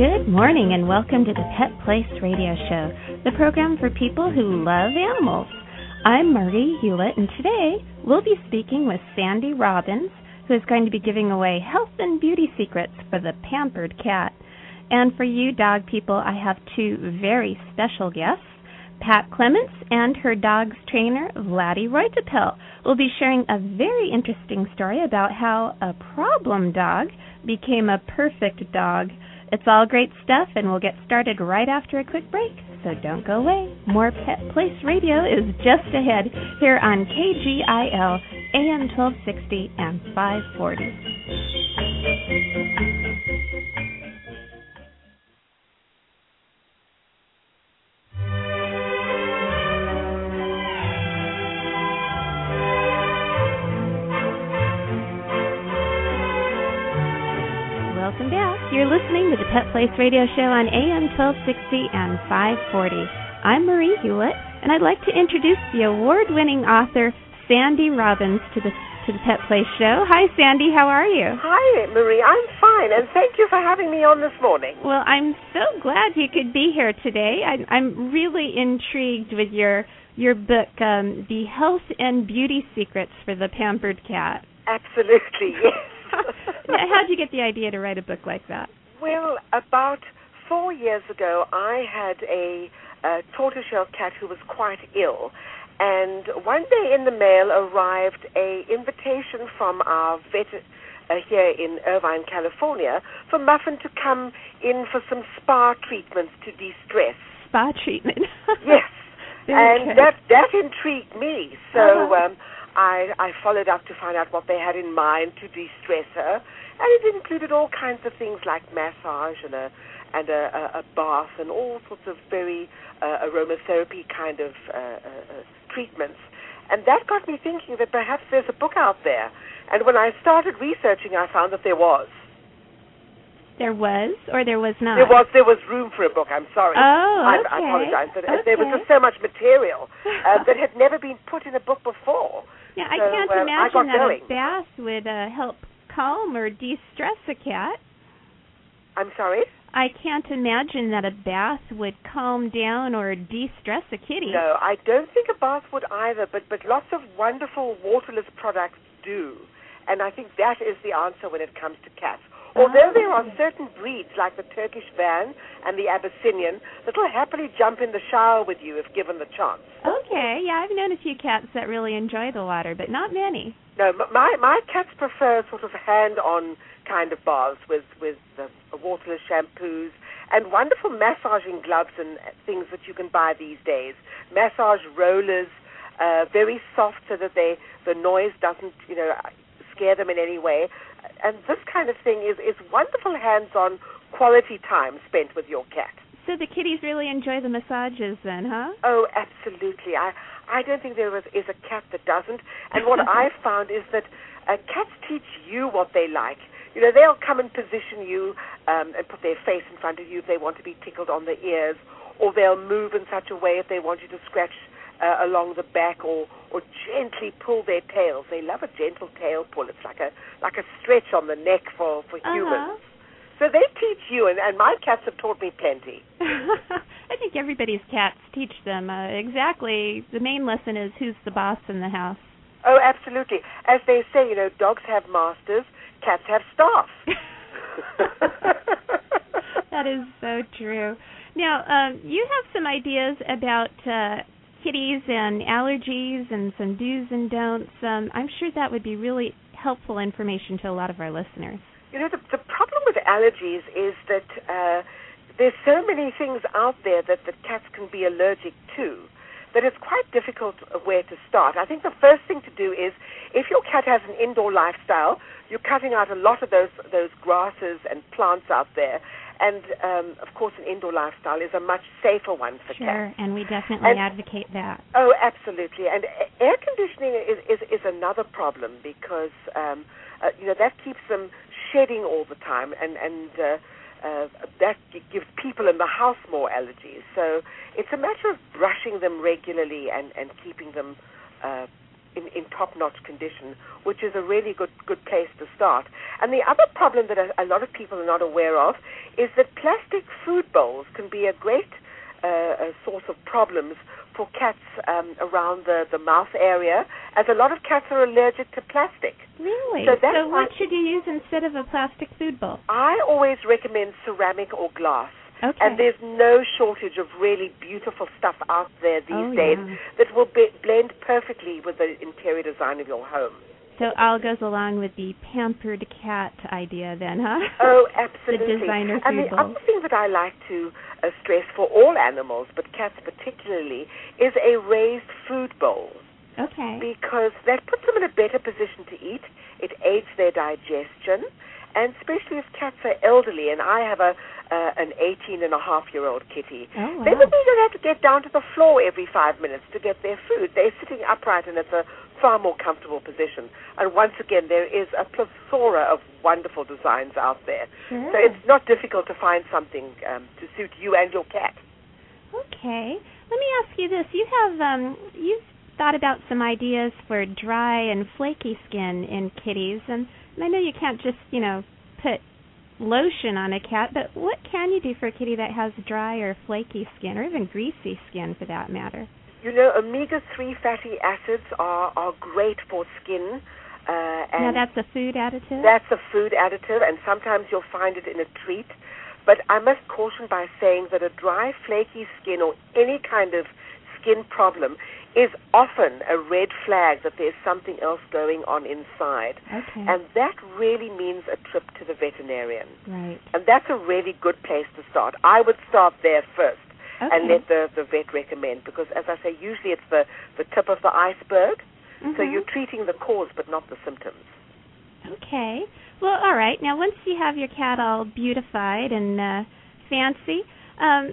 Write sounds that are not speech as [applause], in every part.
Good morning and welcome to the Pet Place Radio Show, the program for people who love animals. I'm Marie Hulett, and today we'll be speaking with Sandy Robbins, who is going to be giving away health and beauty secrets for the pampered cat. And for you dog people, I have two very special guests. Pat Clements and her dog's trainer, Vladae Roytapel, will be sharing a very interesting story about how a problem dog became a perfect dog. It's all great stuff, and we'll get started right after a quick break. So don't go away. More Pet Place Radio is just ahead here on KGIL AM 1260 and 540. Welcome back. You're listening to the Pet Place Radio Show on AM 1260 and 540. I'm Marie Hulett, and I'd like to introduce the award-winning author Sandy Robbins to the to the Pet Place Show. Hi, Sandy. How are you? Hi, Marie. I'm fine, and thank you for having me on this morning. Well, I'm so glad you could be here today. I, I'm really intrigued with your your book, um, The Health and Beauty Secrets for the Pampered Cat. Absolutely, [laughs] yes. How'd you get the idea to write a book like that? Well, about four years ago, I had a, a tortoiseshell cat who was quite ill, and one day in the mail arrived a invitation from our vet uh, here in Irvine, California, for Muffin to come in for some spa treatments to de-stress. Spa treatment. [laughs] yes, [laughs] Very and that that intrigued me. So. Uh-huh. Um, I, I followed up to find out what they had in mind to de-stress her, and it included all kinds of things like massage and a and a, a, a bath and all sorts of very uh, aromatherapy kind of uh, uh, uh, treatments. And that got me thinking that perhaps there's a book out there. And when I started researching, I found that there was. There was, or there was not. There was there was room for a book. I'm sorry. Oh, I, okay. I apologize. But uh, there was just so much material uh, [laughs] that had never been put in a book before. Yeah, I So, can't I imagine got that going. a bath would uh, help calm or de-stress a cat. I'm sorry. I can't imagine that a bath would calm down or de-stress a kitty. No, I don't think a bath would either, but, but lots of wonderful waterless products do. And I think that is the answer when it comes to cats. Although there are certain breeds, like the Turkish Van and the Abyssinian, that will happily jump in the shower with you if given the chance. Okay, yeah, I've known a few cats that really enjoy the water, but not many. No, my my cats prefer sort of hand-on kind of baths with with the uh, waterless shampoos and wonderful massaging gloves and uh, things that you can buy these days. Massage rollers, uh, very soft so that they the noise doesn't you know uh, scare them in any way. And this kind of thing is is wonderful hands-on quality time spent with your cat. So the kitties really enjoy the massages then, huh? Oh, absolutely. I I don't think there is, a cat that doesn't. And what [laughs] I've found is that uh, cats teach you what they like. You know, they'll come and position you um, and put their face in front of you if they want to be tickled on the ears, or they'll move in such a way if they want you to scratch uh, along the back, or or gently pull their tails. They love a gentle tail pull. It's like a like a stretch on the neck for for Uh-huh. So they teach you, and, and my cats have taught me plenty. [laughs] I think everybody's cats teach them uh, exactly. The main lesson is who's the boss in the house. Oh, absolutely. As they say, you know, dogs have masters, cats have staff. [laughs] [laughs] that is so true. Now, um, you have some ideas about uh, kitties and allergies and some do's and don'ts. Um, I'm sure that would be really helpful information to a lot of our listeners. You know, the, the problem with allergies is that uh, there's so many things out there that, that cats can be allergic to that it's quite difficult where to start. I think the first thing to do is if your cat has an indoor lifestyle, you're cutting out a lot of those those grasses and plants out there. And um, of course, an indoor lifestyle is a much safer one for Sure, cats. and we definitely And- advocate that. Oh, absolutely. And air conditioning is, is, is another problem because, um, uh, you know, that keeps them shedding all the time and, and uh, uh, that gives people in the house more allergies. So it's a matter of brushing them regularly and, and keeping them uh, in, in top-notch condition, which is a really good, good place to start. And the other problem that a, a lot of people are not aware of is that plastic food bowls can be a great uh, a source of problems for cats um, around the, the mouth area, as a lot of cats are allergic to plastic. Really? So that's what should you use instead of a plastic food bowl? I always recommend ceramic or glass. Okay. And there's no shortage of really beautiful stuff out there these Oh, days yeah. that will be, blend perfectly with the interior design of your home. So all goes along with the pampered cat idea then, huh? Oh, [laughs] absolutely. the designer and the other thing that I like to uh, stress for all animals, but cats particularly, is a raised food bowl. Okay. because that puts them in a better position to eat. It aids their digestion, and especially if cats are elderly. And I have a uh, an 18 and a half year old kitty. Oh, They wow. don't even have to get down to the floor every five minutes to get their food. They're sitting upright, and it's a far more comfortable position. And once again, there is a plethora of wonderful designs out there. Sure. So it's not difficult to find something um, to suit you and your cat. Okay. Let me ask you this. You have um you've thought about some ideas for dry and flaky skin in kitties and, and I know you can't just, you know, put lotion on a cat, but what can you do for a kitty that has dry or flaky skin or even greasy skin for that matter? You know, omega-3 fatty acids are, are great for skin. Uh, now and that's a food additive? That's a food additive, and sometimes you'll find it in a treat. But I must caution by saying that a dry, flaky skin or any kind of skin problem is often a red flag that there's something else going on inside. okay. And that really means a trip to the veterinarian. right. And that's a really good place to start. I would start there first Okay. and let the, the vet recommend because, as I say, usually it's the, the tip of the iceberg. So Mhm. you're treating the cause but not the symptoms. Okay. Well, all right. Now, once you have your cat all beautified and uh, fancy, um,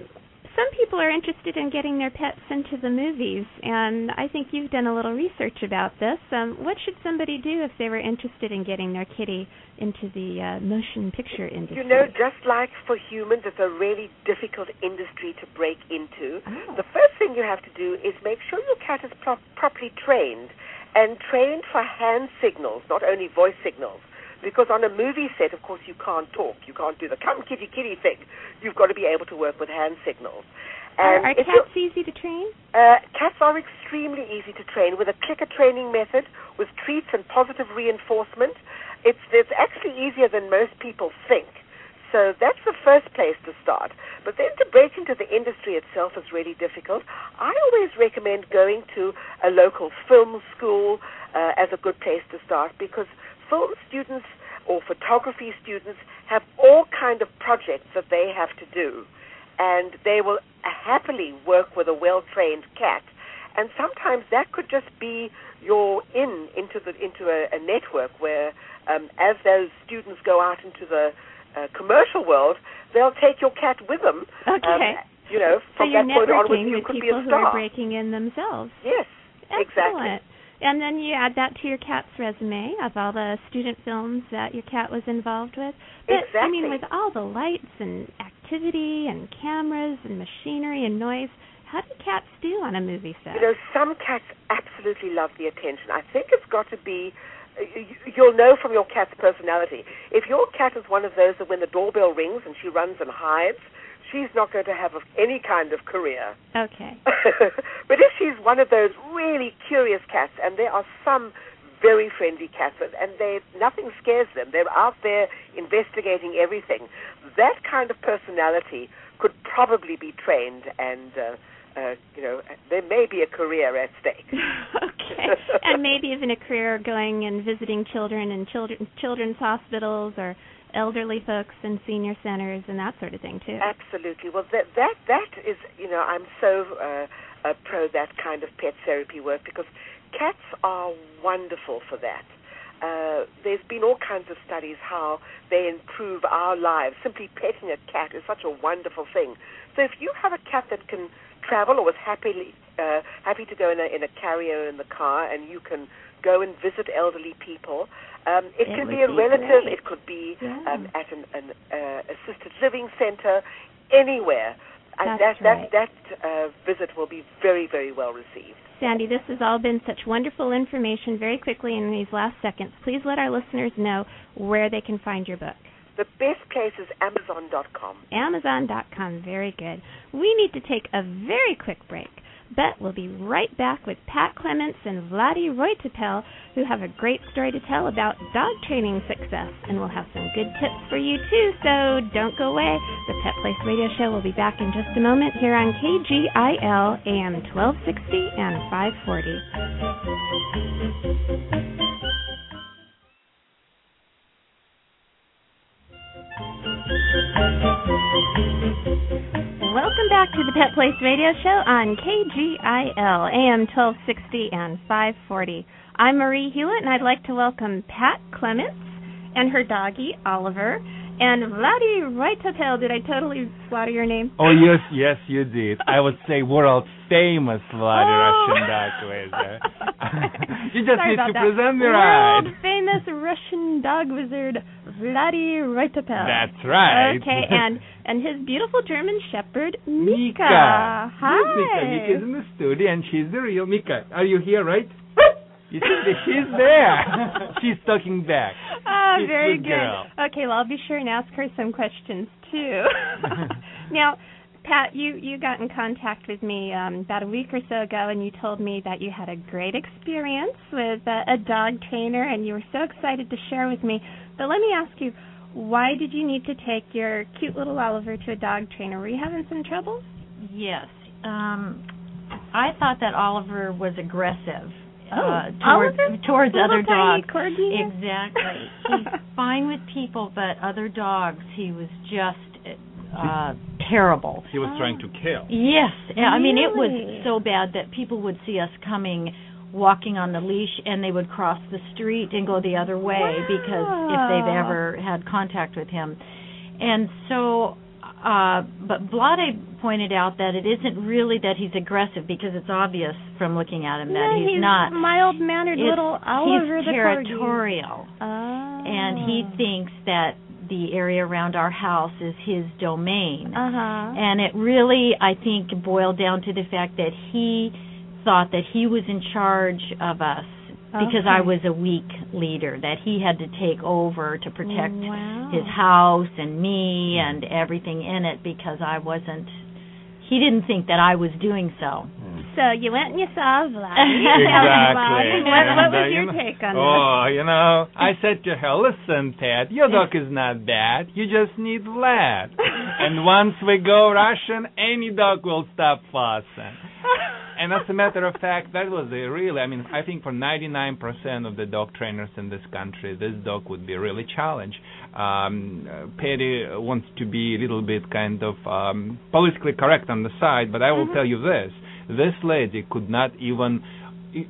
some people are interested in getting their pets into the movies, and I think you've done a little research about this. Um, what should somebody do if they were interested in getting their kitty into the uh, motion picture industry? You know, just like for humans, it's a really difficult industry to break into. Oh. The first thing you have to do is make sure your cat is pro- properly trained and trained for hand signals, not only voice signals. Because on a movie set, of course, you can't talk. You can't do the come kitty kitty thing. You've got to be able to work with hand signals. are, And are you're- cats easy to train? uh, cats are extremely easy to train with a clicker training method, with treats and positive reinforcement. It's, it's actually easier than most people think. So that's the first place to start. But then to break into the industry itself is really difficult. I always recommend going to a local film school uh, as a good place to start because film students or photography students have all kind of projects that they have to do and they will happily work with a well-trained cat. And sometimes that could just be your in into the into a, a network where, um, as those students go out into the uh, commercial world, they'll take your cat with them. Okay. Um, you know, so from you're that point onwards, networking you with could be people a who are star. breaking in themselves. Yes, exactly. And then you add that to your cat's resume of all the student films that your cat was involved with. But I mean, with all the lights and activity and cameras and machinery and noise, how do cats do on a movie set? You know, some cats absolutely love the attention. I think it's got to be. uh, you- You'll know from your cat's personality. If your cat is one of those that when the doorbell rings and she runs and hides, she's not going to have any kind of career. okay. [laughs] but if she's one of those really curious cats, and there are some very friendly cats, and- and they nothing scares them. They're out there investigating everything. That kind of personality could probably be trained, and uh, uh, you know, there may be a career at stake. [laughs] okay. And maybe even a career going and visiting children in children children's hospitals or elderly folks and senior centers and that sort of thing too. Absolutely. Well, that that that is, you know, I'm so uh, uh, pro that kind of pet therapy work because cats are wonderful for that. Uh, there's been all kinds of studies how they improve our lives. Simply petting a cat is such a wonderful thing. So if you have a cat that can travel or was happily uh, happy to go in a, in a carrier in the car, and you can go and visit elderly people. Um, it, It could be a relative. great. It could be Yeah. um, at an, an uh, assisted living center, anywhere. And That's that right. that that uh, visit will be very very well received. Sandy, this has all been such wonderful information. Very quickly in these last seconds, please let our listeners know where they can find your book. The best place is Amazon.com. Amazon.com. Very good. We need to take a very quick break, but we'll be right back with Pat Clements and Vladae Roytapel, who have a great story to tell about dog training success, and we'll have some good tips for you too. So don't go away. The Pet Place Radio Show will be back in just a moment here on KGIL AM 1260 and 540. Back to the Pet Place Radio Show on KGIL AM 1260 and 540. I'm Marie Hulett, and I'd like to welcome Pat Clements and her doggie Oliver and Vladae Roytapel. Did I totally slaughter your name? Oh yes, yes, you did. I would say world famous Vladae Oh. Russian dog wizard. Uh, [laughs] [laughs] you just Sorry need to that. present me right. World famous Russian dog wizard Vladae. That's right. Okay, [laughs] and and his beautiful German Shepherd Mika. Mika. Hi. Mika. Mika is in the studio, and she's the real Mika. Are you here, right? [laughs] You see, she's there. [laughs] she's talking back. Ah, She's very good good. girl. Okay, well, I'll be sure and ask her some questions too. now, Pat, you you got in contact with me um, about a week or so ago, and you told me that you had a great experience with a, a dog trainer, and you were so excited to share with me. But let me ask you, why did you need to take your cute little Oliver to a dog trainer? Were you having some trouble? Yes. Um, I thought that Oliver was aggressive Oh, uh, towards Oliver? towards Little other dogs. corgi? Exactly. [laughs] He's fine with people, but other dogs, he was just uh terrible. He was trying to kill. Yes. Yeah, I mean, it was so bad that people would see us coming walking on the leash and they would cross the street and go the other way because if they've ever had contact with him. And so uh but Vladae pointed out that it isn't really that he's aggressive because it's obvious from looking at him that no, he's, not. mild mannered little Oliver he's the corgi. territorial Oh. and he thinks that the area around our house is his domain. Uh huh. And it really, I think, boiled down to the fact that he thought that he was in charge of us because I was a weak leader, that he had to take over to protect Wow. his house and me and everything in it because I wasn't. He didn't think that I was doing so. So you went and you saw Vlad. [laughs] Exactly. What, what uh, was you your take on that? Oh, you know, I said to her, listen, Ted, your dog is not bad. You just need Vlad. [laughs] and once we go Russian, any dog will stop fussing. And as a matter of fact, that was a really, I mean, I think for 99% of the dog trainers in this country, this dog would be really challenged. Um, uh, Patty wants to be a little bit kind of um, politically correct on the side, but I will tell you this. This lady could not even,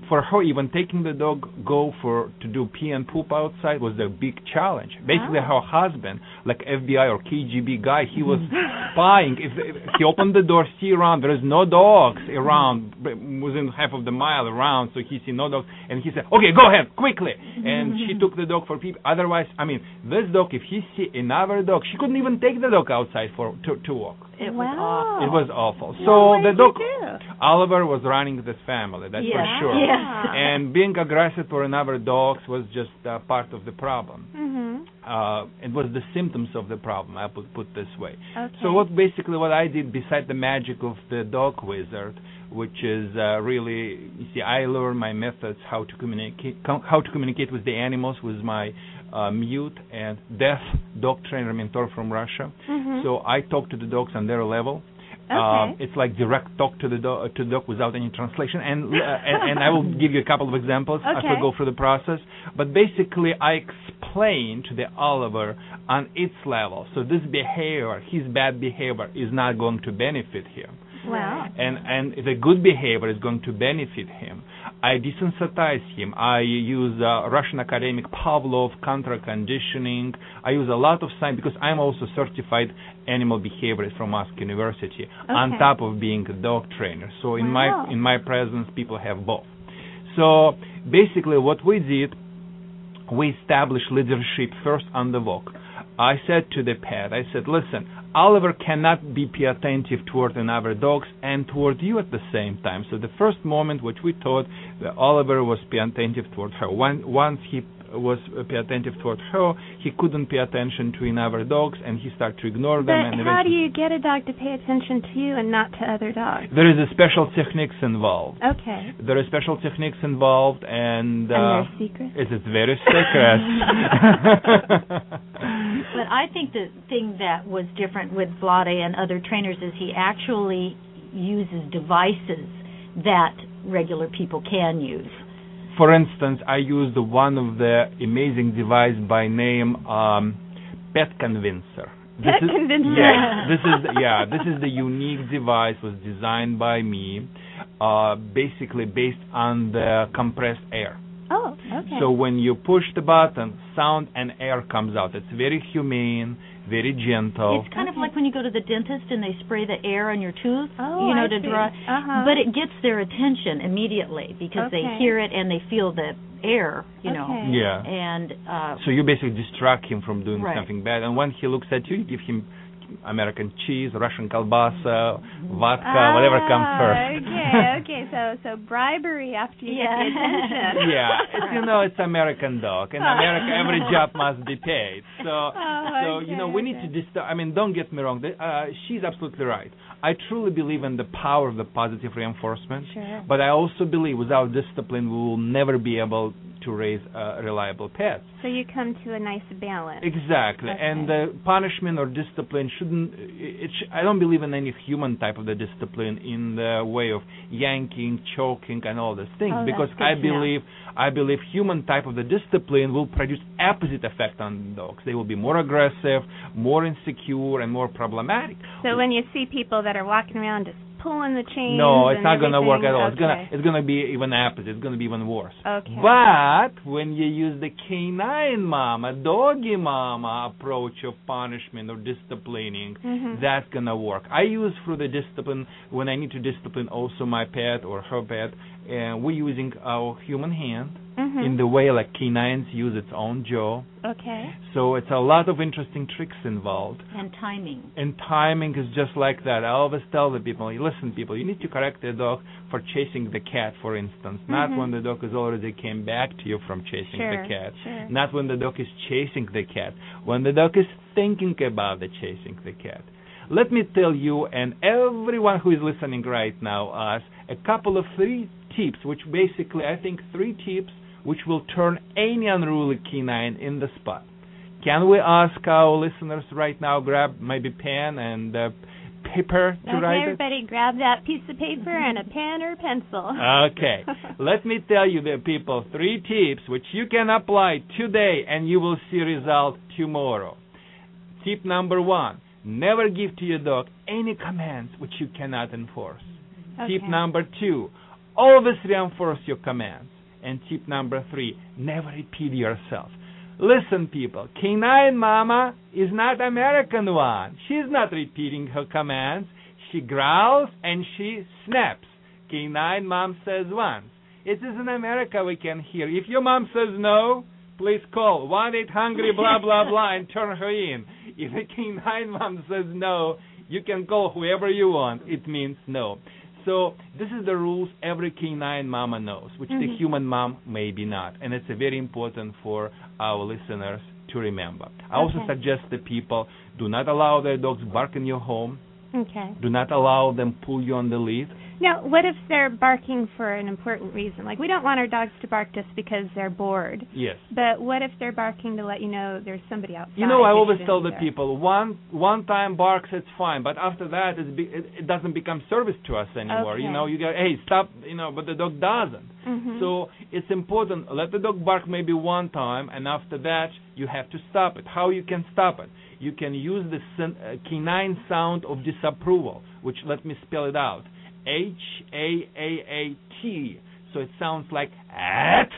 for her, even taking the dog go for to do pee and poop outside was a big challenge. Basically, ah. her husband, like FBI or KGB guy, he was [laughs] spying. If, if he opened the door, see around, there is no dogs around, within half of the mile around, so he see no dogs, and he said, "Okay, go ahead, quickly." And she [laughs] took the dog for pee. Otherwise, I mean, this dog, if he see another dog, she couldn't even take the dog outside for to, to walk. It wow. was awful. It was awful. Well, So the dog, do? Oliver was running this family. That's for Yeah. sure. Yes. And being aggressive for another dogs was just uh, part of the problem. Mhm. Uh, it was the symptoms of the problem. I would put this way. Okay. So what basically what I did, beside the magic of the dog wizard, which is uh, really, you see, I learned my methods how to communicate, how to communicate with the animals with my uh, mute and deaf dog trainer mentor from Russia. Mhm. So I talk to the dogs on their level. Um, it's like direct talk to the dog to the dog without any translation. And uh, and, and I will give you a couple of examples okay. as we go through the process. But basically, I explain to the Oliver on its level. So this behavior, his bad behavior, is not going to benefit him Wow. and and the good behavior is going to benefit him. I desensitize him. I use uh, Russian academic Pavlov counter conditioning. I use a lot of science because I'm also certified animal behaviorist from Moscow University. On top of being a dog trainer, so in Wow. my in my presence, people have both. So basically, what we did, we established leadership first on the walk. I said to the pet, I said, listen, Oliver cannot be attentive toward another dogs and toward you at the same time. So the first moment which we thought that Oliver was attentive toward her. When, once he was uh, pay attentive toward her, he couldn't pay attention to another dogs and he started to ignore them. But and how do you get a dog to pay attention to you and not to other dogs? There is a special techniques involved. Okay. There are special techniques involved and, uh, and they're secret? it is very secret. [laughs] But I think the thing that was different with Vladae and other trainers is he actually uses devices that regular people can use. For instance, I used one of the amazing device by name um, Pet Convincer. This Pet is, Convincer. Yeah, this is yeah, this is the unique device was designed by me, uh, basically based on the compressed air. Oh, okay. So when you push the button, sound and air comes out. It's very humane, very gentle. It's kind of like when you go to the dentist and they spray the air on your tooth, Oh, you know, I to see. draw. Uh-huh. But it gets their attention immediately because they hear it and they feel the air, you know. Okay. yeah. And uh So you basically distract him from doing Right. something bad, and when he looks at you, you give him American cheese, Russian kalbasa, vodka, whatever comes Ah, first. okay, okay. So so bribery after you Yeah. get the attention. [laughs] yeah, it's, you know, it's American dog. In America, [laughs] every job must be paid. So, Oh, so you know, we need to dist- I mean, don't get me wrong. The- Uh, she's absolutely right. I truly believe in the power of the positive reinforcement. Sure. But I also believe without discipline, we will never be able to raise uh, reliable pets. So you come to a nice balance. Exactly, Okay. and the punishment or discipline shouldn't. It sh- I don't believe in any human type of the discipline in the way of yanking, choking, and all these things. Oh, because I know. believe, I believe human type of the discipline will produce opposite effect on dogs. They will be more aggressive, more insecure, and more problematic. So when you see people that are walking around just pulling the chains, No, it's not going to work at all. It's gonna it's gonna be even opposite. It's gonna be even worse. Okay. But when you use the canine mama, doggy mama approach of punishment or disciplining, Mhm. that's gonna work. I use for the discipline when I need to discipline also my pet or her pet, and we're using our human hand Mhm. in the way like canines use its own jaw. Okay. So it's a lot of interesting tricks involved. and timing. And timing is just like that. I always tell the people, listen, people, you need to correct the dog for chasing the cat, for instance, not Mhm. when the dog is already came back to you from chasing the cat, sure. not when the dog is chasing the cat, when the dog is thinking about the chasing the cat. Let me tell you and everyone who is listening right now us a couple of three tips, which basically I think three tips which will turn any unruly canine in the spot. Can we ask our listeners right now grab maybe pen and uh, paper to Okay, write it? everybody grab that piece of paper and a pen or pencil. Okay. [laughs] Let me tell you, the people, three tips which you can apply today and you will see result tomorrow. Tip number one: never give to your dog any commands which you cannot enforce. Tip number two: always reinforce your commands. And tip number three: never repeat yourself. Listen, people, canine mama is not American one. She's not repeating her commands. She growls and she snaps. Canine mom says once. It is in America we can hear. If your mom says no, please call one eight hungry blah blah blah and turn her in. If a canine mom says no, you can call whoever you want. It means no. So this is the rules every canine mama knows, which the Mhm. human mom maybe not, and it's very important for our listeners to remember. I also suggest that people do not allow their dogs bark in your home. Okay. Do not allow them pull you on the lead. Now, what if they're barking for an important reason? Like, we don't want our dogs to bark just because they're bored. Yes. But what if they're barking to let you know there's somebody outside? You know, I always tell the there? people one one time barks, it's fine, but after that, it's be, it, it doesn't become service to us anymore. You know, you go, hey, stop, you know, but the dog doesn't. Mhm. So it's important. Let the dog bark maybe one time, and after that, you have to stop it. How you can stop it? You can use the sen- uh, canine sound of disapproval, which let me spell it out: H A A A T. So it sounds like at.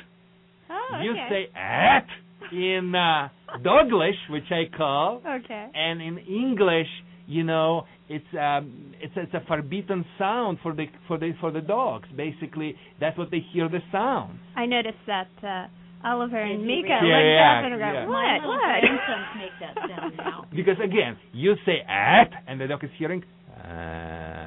Oh, You say at in uh, Doglish, which I call, Okay. and in English, you know, it's um, it's it's a forbidden sound for the for the for the dogs. Basically, that's what they hear the sound. I noticed that uh, Oliver and Did Mika really? Yeah, looked yeah, up and go, yeah. "What? My What?" grandsons make that sound now. [laughs] Because again, you say at, and the dog is hearing. Uh,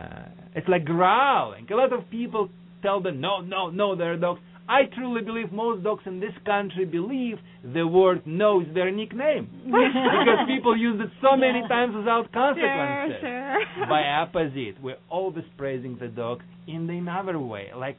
it's like growling. A lot of people tell them no, no, no. They're dogs. I truly believe most dogs in this country believe the word no is their nickname [laughs] because people use it so many Yeah. times without consequences. sure. [laughs] By opposite, we're always praising the dog in the another way, like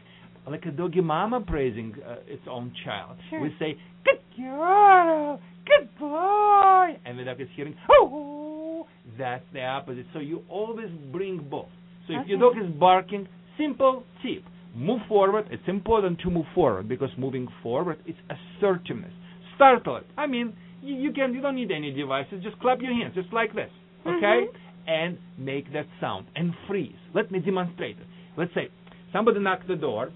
like a doggy mama praising uh, its own child. Sure. We say, "Good girl, good boy," and the dog is hearing, "Oh." That's the opposite. So you always bring both. So if your dog is barking, simple tip: move forward. It's important to move forward because moving forward is assertiveness. Startle it. I mean, you, you can you don't need any devices. Just clap your hands, just like this, okay? And make that sound and freeze. Let me demonstrate it. Let's say somebody knocked the door.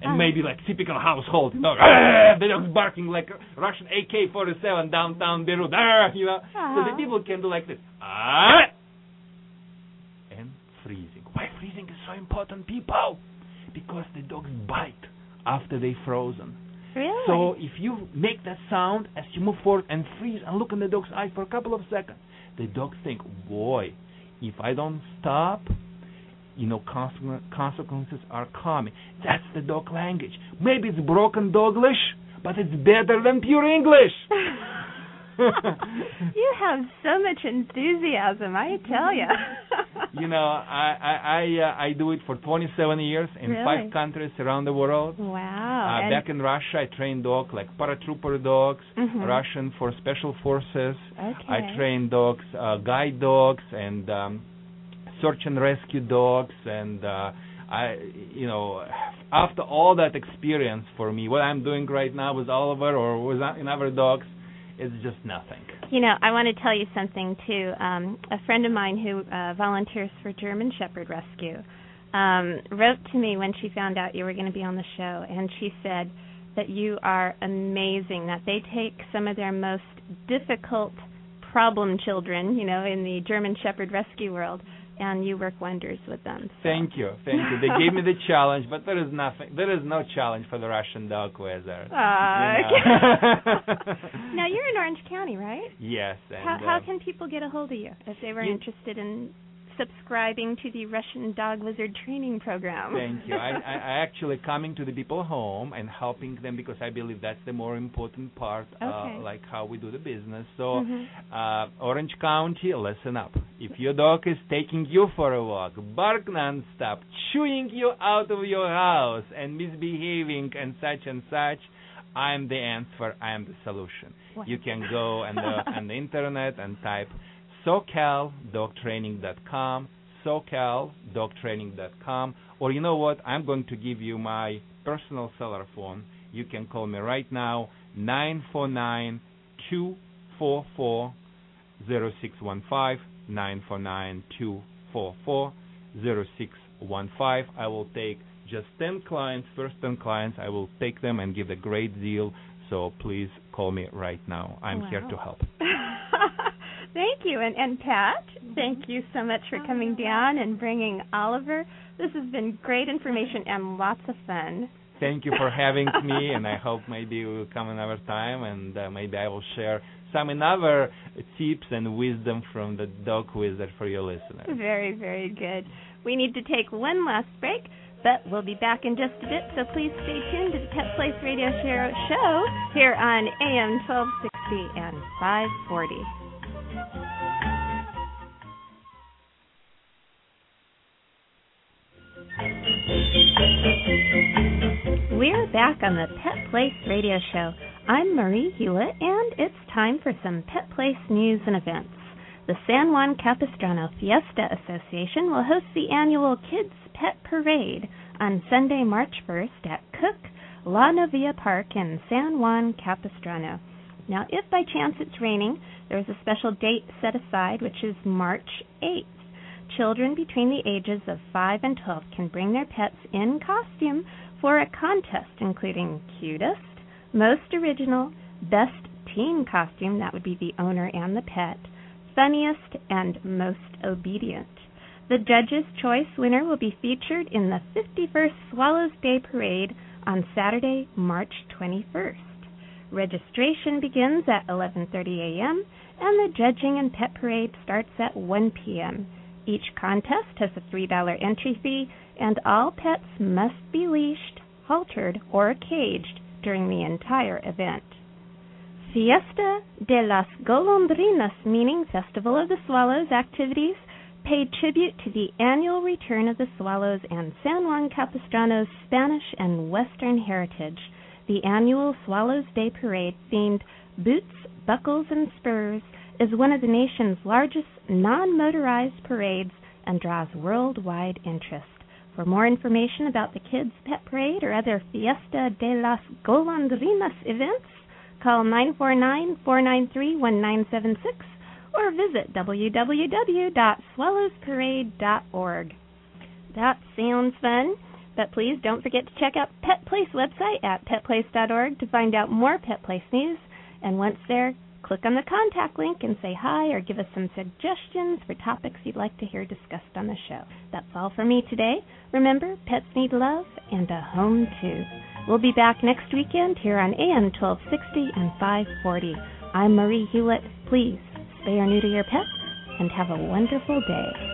And Uh-huh. maybe like typical household, you know, "Ah!" the dog's barking like Russian AK-47 downtown Beirut, "Ah!" you know. So the Uh-huh. people can do like this, ah, and freezing. Why freezing is so important, people? Because the dogs bite after they frozen. Really? So if you make that sound as you move forward and freeze and look in the dog's eye for a couple of seconds, the dog think, boy, if I don't stop, you know, consequences are coming. That's the dog language. Maybe it's broken doglish, but it's better than pure English. [laughs] you have so much enthusiasm, I tell you. [laughs] you know, I I I, uh, I do it for 27 years in Really? five countries around the world. Wow. Uh, back in Russia, I trained dogs like paratrooper dogs, Mhm. Russian for special forces. okay. I train dogs, uh, guide dogs, and um, search and rescue dogs. And uh, I, you know, after all that experience for me, what I'm doing right now with Oliver or with in other dogs, is just nothing. You know, I want to tell you something too. Um, a friend of mine who uh, volunteers for German Shepherd Rescue um, wrote to me when she found out you were going to be on the show, and she said that you are amazing. That they take some of their most difficult problem children, you know, in the German Shepherd Rescue world, and you work wonders with them. So. Thank you, thank you. They gave me the challenge, but there is nothing. There is no challenge for the Russian dog wizard. Ah, you know. [laughs] [laughs] now you're in Orange County, right? yes. And, How, how uh, can people get a hold of you if they were You- interested in subscribing to the Russian Dog Wizard Training Program? Thank you. I, I, I [laughs] actually coming to the people home and helping them because I believe that's the more important part, Okay. uh, like how we do the business. So, Mhm. uh, Orange County, listen up. If your dog is taking you for a walk, bark nonstop, chewing you out of your house, and misbehaving and such and such, I'm the answer. I am the solution. Wow. You can go on the on the internet and type SoCalDogTraining.com, SoCalDogTraining.com, or you know what? I'm going to give you my personal cellular phone. You can call me right now, 949 244 0615, 949 244 0615. I will take just 10 clients, first 10 clients. I will take them and give a great deal. So please call me right now. I'm here to help. [laughs] thank you. And, and Pat, thank you so much for coming down and bringing Oliver. This has been great information and lots of fun. Thank you for having [laughs] me, and I hope maybe we'll come another time, and uh, maybe I will share some another tips and wisdom from the dog wizard for your listeners. Very, very good. We need to take one last break, but we'll be back in just a bit, so please stay tuned to the Pet Place Radio Show show here on AM 1260 and 540. We're back on the Pet Place Radio Show. I'm Marie Hulett, and it's time for some Pet Place news and events. The San Juan Capistrano Fiesta Association will host the annual Kids Pet Parade on Sunday, March 1st at Cook La Novia Park in San Juan Capistrano. Now, if by chance it's raining, there is a special date set aside, which is March 8th. Children between the ages of 5 and 12 can bring their pets in costume for a contest including cutest, most original, best teen costume, that would be the owner and the pet, funniest, and most obedient. The judge's choice winner will be featured in the 51st Swallows Day Parade on Saturday, March 21st. Registration begins at 11:30 a.m. and the judging and pet parade starts at 1 p.m. Each contest has a $3 entry fee and all pets must be leashed, haltered, or caged during the entire event. Fiesta de las Golondrinas, meaning Festival of the Swallows activities, paid tribute to the annual return of the swallows and San Juan Capistrano's Spanish and Western heritage. The annual Swallows Day Parade, themed Boots, Buckles, and Spurs, is one of the nation's largest non motorized parades and draws worldwide interest. For more information about the Kids Pet Parade or other Fiesta de las Golondrinas events, call 949 493 1976 or visit www.swallowsparade.org. That sounds fun, but please don't forget to check out Pet Place website at petplace.org to find out more Pet Place news. And once there, click on the contact link and say hi or give us some suggestions for topics you'd like to hear discussed on the show. That's all for me today. Remember, pets need love and a home too. We'll be back next weekend here on AM 1260 and 540. I'm Marie Hulett. Please spay or to your pets and have a wonderful day.